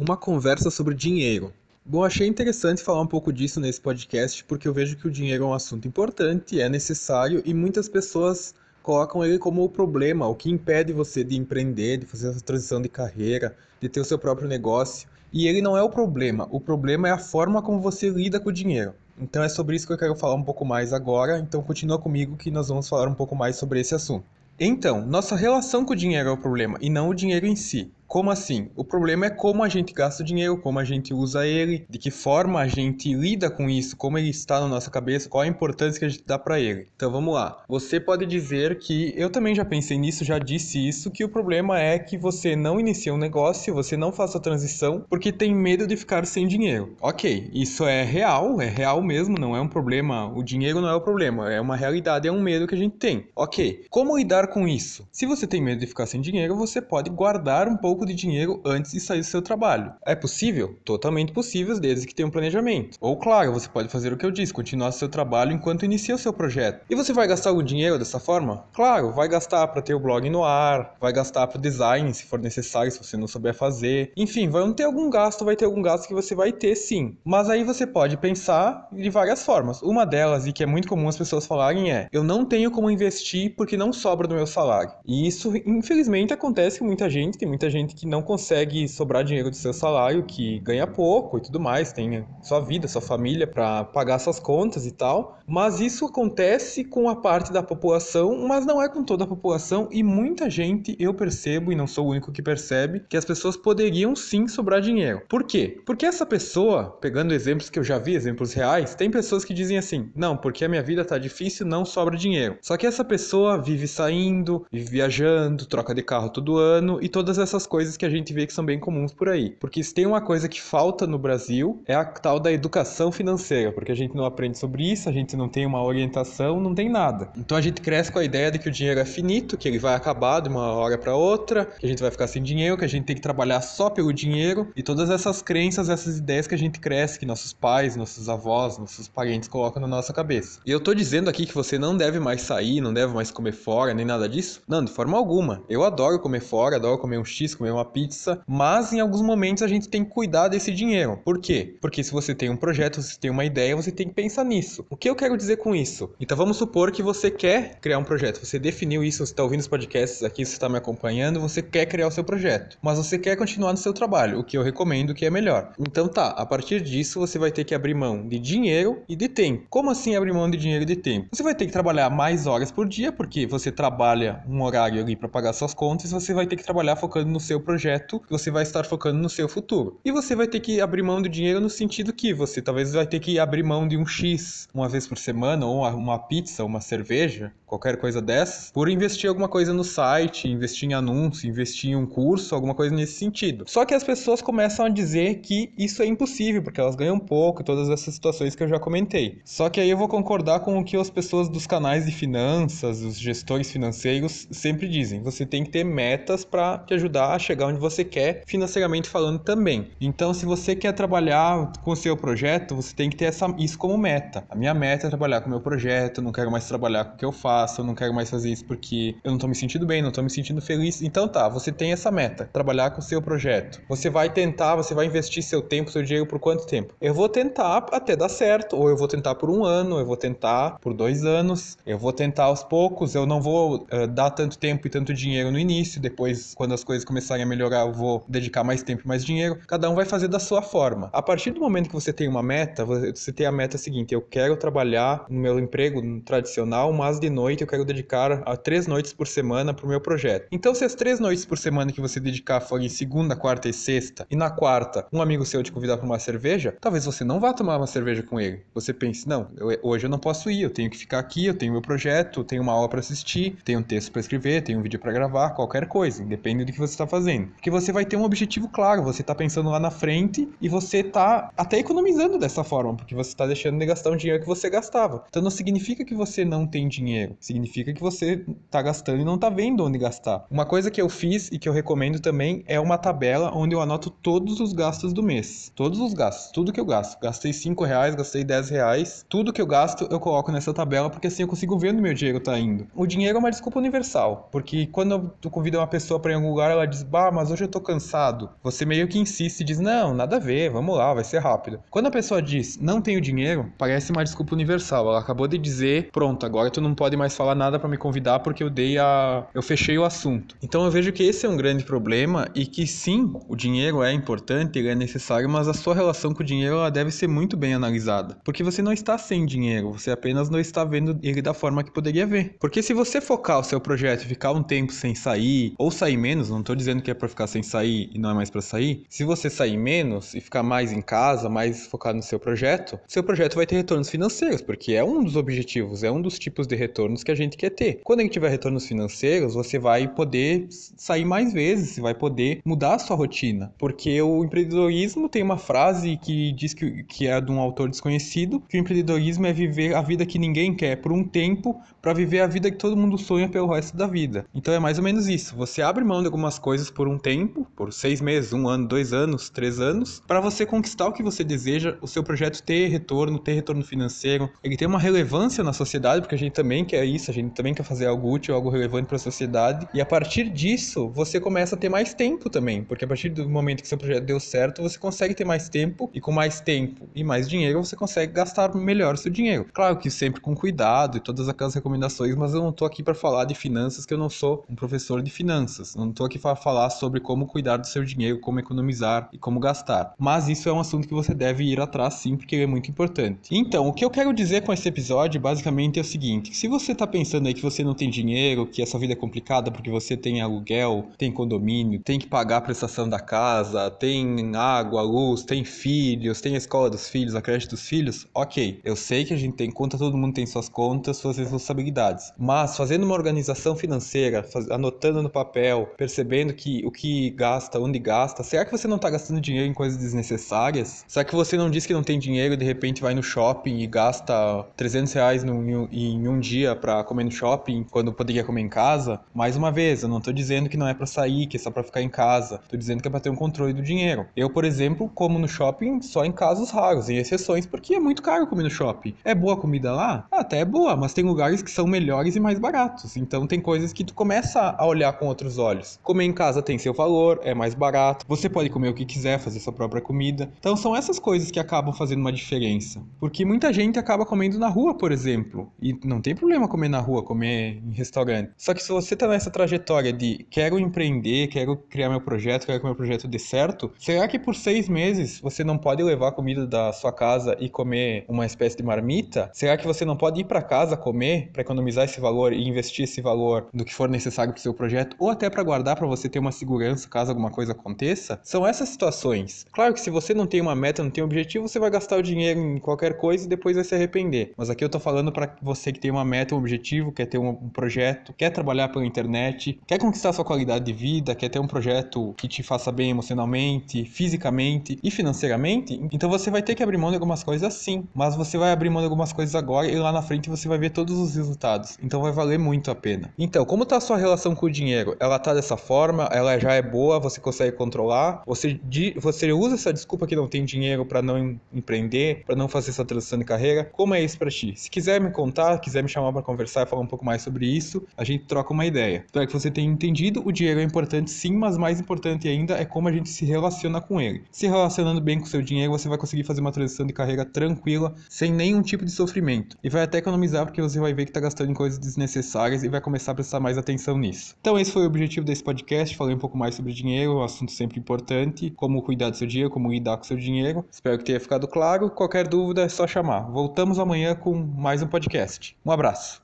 Uma conversa sobre dinheiro. Bom, achei interessante falar um pouco disso nesse podcast porque eu vejo que o dinheiro é um assunto importante, é necessário e muitas pessoas colocam ele como o problema, o que impede você de empreender, de fazer essa transição de carreira, de ter o seu próprio negócio. E ele não é o problema, o problema é a forma como você lida com o dinheiro. Então é sobre isso que eu quero falar um pouco mais agora, então continua comigo que nós vamos falar um pouco mais sobre esse assunto. Então, nossa relação com o dinheiro é o problema e não o dinheiro em si. Como assim? O problema é como a gente gasta o dinheiro, como a gente usa ele, de que forma a gente lida com isso, como ele está na nossa cabeça, qual a importância que a gente dá para ele. Então vamos lá. Você pode dizer que eu também já pensei nisso, já disse isso, que o problema é que você não inicia um negócio, você não faça a transição porque tem medo de ficar sem dinheiro. OK, isso é real, é real mesmo, não é um problema. O dinheiro não é o problema, é uma realidade, é um medo que a gente tem. OK. Como lidar com isso? Se você tem medo de ficar sem dinheiro, você pode guardar um pouco pouco de dinheiro antes de sair do seu trabalho. É possível? Totalmente possível, desde que tenha um planejamento. Ou, claro, você pode fazer o que eu disse, continuar seu trabalho enquanto inicia o seu projeto. E você vai gastar o dinheiro dessa forma? Claro, vai gastar para ter o blog no ar, vai gastar para design, se for necessário, se você não souber fazer. Enfim, vai ter algum gasto, vai ter algum gasto que você vai ter sim. Mas aí você pode pensar de várias formas. Uma delas, e que é muito comum as pessoas falarem, é: eu não tenho como investir porque não sobra do meu salário. E isso, infelizmente, acontece com muita gente. Tem muita gente gente que não consegue sobrar dinheiro do seu salário, que ganha pouco e tudo mais, tem sua vida, sua família para pagar suas contas e tal. Mas isso acontece com a parte da população, mas não é com toda a população e muita gente, eu percebo e não sou o único que percebe, que as pessoas poderiam sim sobrar dinheiro. Por quê? Porque essa pessoa, pegando exemplos que eu já vi, exemplos reais, tem pessoas que dizem assim: "Não, porque a minha vida tá difícil, não sobra dinheiro". Só que essa pessoa vive saindo, vive viajando, troca de carro todo ano e todas essas coisas coisas que a gente vê que são bem comuns por aí. Porque se tem uma coisa que falta no Brasil, é a tal da educação financeira, porque a gente não aprende sobre isso, a gente não tem uma orientação, não tem nada. Então a gente cresce com a ideia de que o dinheiro é finito, que ele vai acabar de uma hora para outra, que a gente vai ficar sem dinheiro, que a gente tem que trabalhar só pelo dinheiro e todas essas crenças, essas ideias que a gente cresce, que nossos pais, nossos avós, nossos parentes colocam na nossa cabeça. E eu tô dizendo aqui que você não deve mais sair, não deve mais comer fora, nem nada disso? Não, de forma alguma. Eu adoro comer fora, adoro comer um X, comer uma pizza, mas em alguns momentos a gente tem que cuidar desse dinheiro. Por quê? Porque se você tem um projeto, se tem uma ideia, você tem que pensar nisso. O que eu quero dizer com isso? Então vamos supor que você quer criar um projeto, você definiu isso, você está ouvindo os podcasts aqui, você está me acompanhando, você quer criar o seu projeto, mas você quer continuar no seu trabalho, o que eu recomendo que é melhor. Então tá, a partir disso você vai ter que abrir mão de dinheiro e de tempo. Como assim abrir mão de dinheiro e de tempo? Você vai ter que trabalhar mais horas por dia, porque você trabalha um horário ali para pagar suas contas, você vai ter que trabalhar focando no seu projeto você vai estar focando no seu futuro. E você vai ter que abrir mão do dinheiro no sentido que você talvez vai ter que abrir mão de um X uma vez por semana, ou uma pizza, uma cerveja, qualquer coisa dessas, por investir alguma coisa no site, investir em anúncio, investir em um curso, alguma coisa nesse sentido. Só que as pessoas começam a dizer que isso é impossível, porque elas ganham pouco, todas essas situações que eu já comentei. Só que aí eu vou concordar com o que as pessoas dos canais de finanças, os gestores financeiros sempre dizem. Você tem que ter metas para te ajudar a chegar onde você quer, financeiramente falando também. Então, se você quer trabalhar com o seu projeto, você tem que ter essa, isso como meta. A minha meta é trabalhar com o meu projeto, não quero mais trabalhar com o que eu faço, não quero mais fazer isso porque eu não tô me sentindo bem, não tô me sentindo feliz. Então tá, você tem essa meta, trabalhar com o seu projeto. Você vai tentar, você vai investir seu tempo, seu dinheiro por quanto tempo? Eu vou tentar até dar certo, ou eu vou tentar por um ano, eu vou tentar por dois anos, eu vou tentar aos poucos, eu não vou uh, dar tanto tempo e tanto dinheiro no início, depois, quando as coisas começarem a melhorar, eu vou dedicar mais tempo e mais dinheiro. Cada um vai fazer da sua forma. A partir do momento que você tem uma meta, você tem a meta seguinte: eu quero trabalhar no meu emprego tradicional, mas de noite eu quero dedicar a três noites por semana para o meu projeto. Então, se as três noites por semana que você dedicar forem segunda, quarta e sexta, e na quarta um amigo seu te convidar para uma cerveja, talvez você não vá tomar uma cerveja com ele. Você pense: não, eu, hoje eu não posso ir, eu tenho que ficar aqui, eu tenho meu projeto, tenho uma aula para assistir, tenho um texto para escrever, tenho um vídeo para gravar, qualquer coisa, independe do que você está fazendo. Porque você vai ter um objetivo claro, você está pensando lá na frente e você está até economizando dessa forma, porque você está deixando de gastar um dinheiro que você gastava. Então não significa que você não tem dinheiro, significa que você está gastando e não está vendo onde gastar. Uma coisa que eu fiz e que eu recomendo também é uma tabela onde eu anoto todos os gastos do mês. Todos os gastos, tudo que eu gasto. Gastei 5 reais, gastei 10 reais, tudo que eu gasto eu coloco nessa tabela porque assim eu consigo ver onde meu dinheiro está indo. O dinheiro é uma desculpa universal, porque quando eu convido uma pessoa para ir em algum lugar, ela diz: bah, mas hoje eu tô cansado, você meio que insiste e diz, não, nada a ver, vamos lá, vai ser rápido. Quando a pessoa diz, não tenho dinheiro, parece uma desculpa universal. Ela acabou de dizer, pronto, agora tu não pode mais falar nada para me convidar porque eu dei a. eu fechei o assunto. Então eu vejo que esse é um grande problema e que sim, o dinheiro é importante, ele é necessário, mas a sua relação com o dinheiro ela deve ser muito bem analisada. Porque você não está sem dinheiro, você apenas não está vendo ele da forma que poderia ver. Porque se você focar o seu projeto e ficar um tempo sem sair, ou sair menos, não estou dizendo que é para ficar sem sair e não é mais para sair, se você sair menos e ficar mais em casa, mais focado no seu projeto, seu projeto vai ter retornos financeiros, porque é um dos objetivos, é um dos tipos de retornos que a gente quer ter. Quando a gente tiver retornos financeiros, você vai poder sair mais vezes, vai poder mudar a sua rotina, porque o empreendedorismo tem uma frase que diz que, que é de um autor desconhecido, que o empreendedorismo é viver a vida que ninguém quer por um tempo para viver a vida que todo mundo sonha pelo resto da vida. Então é mais ou menos isso. Você abre mão de algumas coisas por um tempo, por seis meses, um ano, dois anos, três anos, para você conquistar o que você deseja, o seu projeto ter retorno, ter retorno financeiro, ele tem uma relevância na sociedade, porque a gente também quer isso, a gente também quer fazer algo útil, algo relevante para a sociedade. E a partir disso, você começa a ter mais tempo também, porque a partir do momento que seu projeto deu certo, você consegue ter mais tempo e com mais tempo e mais dinheiro, você consegue gastar melhor o seu dinheiro. Claro que sempre com cuidado e todas aquelas recomendações, mas eu não tô aqui para falar de finanças, que eu não sou um professor de finanças. Não tô aqui para falar sobre como cuidar do seu dinheiro, como economizar e como gastar. Mas isso é um assunto que você deve ir atrás sim, porque ele é muito importante. Então, o que eu quero dizer com esse episódio basicamente é o seguinte: se você tá pensando aí que você não tem dinheiro, que a sua vida é complicada porque você tem aluguel, tem condomínio, tem que pagar a prestação da casa, tem água, luz, tem filhos, tem a escola dos filhos, a creche dos filhos, ok. Eu sei que a gente tem conta, todo mundo tem suas contas, suas responsabilidades. Mas fazendo uma organização financeira, faz, anotando no papel, percebendo que o que gasta, onde gasta, será que você não tá gastando dinheiro em coisas desnecessárias? Será que você não diz que não tem dinheiro e de repente vai no shopping e gasta 300 reais no, em um dia para comer no shopping quando poderia comer em casa? Mais uma vez, eu não tô dizendo que não é para sair, que é só para ficar em casa. Tô dizendo que é para ter um controle do dinheiro. Eu, por exemplo, como no shopping só em casos raros, em exceções, porque é muito caro comer no shopping. É boa a comida lá? Até é boa, mas tem lugares que são melhores e mais baratos. Então tem coisas que tu começa a olhar com outros olhos. Comer em casa tem seu valor, é mais barato. Você pode comer o que quiser, fazer sua própria comida. Então são essas coisas que acabam fazendo uma diferença. Porque muita gente acaba comendo na rua, por exemplo. E não tem problema comer na rua, comer em restaurante. Só que se você tá nessa trajetória de quero empreender, quero criar meu projeto, quero que meu projeto dê certo, será que por seis meses você não pode levar a comida da sua casa e comer uma espécie de marmita? Será que você não pode ir para casa comer para economizar esse valor e investir esse valor do que for necessário para o seu projeto ou até para guardar para você ter uma segurança caso alguma coisa aconteça? São essas situações. Claro que se você não tem uma meta, não tem um objetivo, você vai gastar o dinheiro em qualquer coisa e depois vai se arrepender. Mas aqui eu tô falando para você que tem uma meta, um objetivo, quer ter um projeto, quer trabalhar pela internet, quer conquistar sua qualidade de vida, quer ter um projeto que te faça bem emocionalmente, fisicamente e financeiramente, então você vai ter que abrir mão de algumas coisas sim, mas você vai abrir mão de algumas coisas agora e lá na frente você vai ver todos os resultados. Então vai valer muito a pena. Então, como tá a sua relação com o dinheiro? Ela tá dessa forma, ela já é boa, você consegue controlar, você, você usa essa desculpa que não tem dinheiro para não empreender, para não fazer essa transição de carreira. Como é isso para ti? Se quiser me contar, quiser me chamar para conversar e falar um pouco mais sobre isso, a gente troca uma ideia. Espero que você tenha entendido, o dinheiro é importante sim, mas mais importante ainda é como a gente se relaciona com ele. Se relacionando bem com o seu dinheiro, você vai conseguir fazer uma transição de carreira tranquila, sem nenhum tipo de sofrimento. E vai até economizar porque você vai ver que está gastando em coisas desnecessárias e vai começar a prestar mais atenção nisso. Então esse foi o objetivo desse podcast, falei um pouco mais sobre dinheiro, um assunto sempre importante, como cuidar do seu dinheiro, como lidar com o seu dinheiro. Espero que tenha ficado claro. Qualquer dúvida é só chamar. Voltamos amanhã com mais um podcast. Um abraço.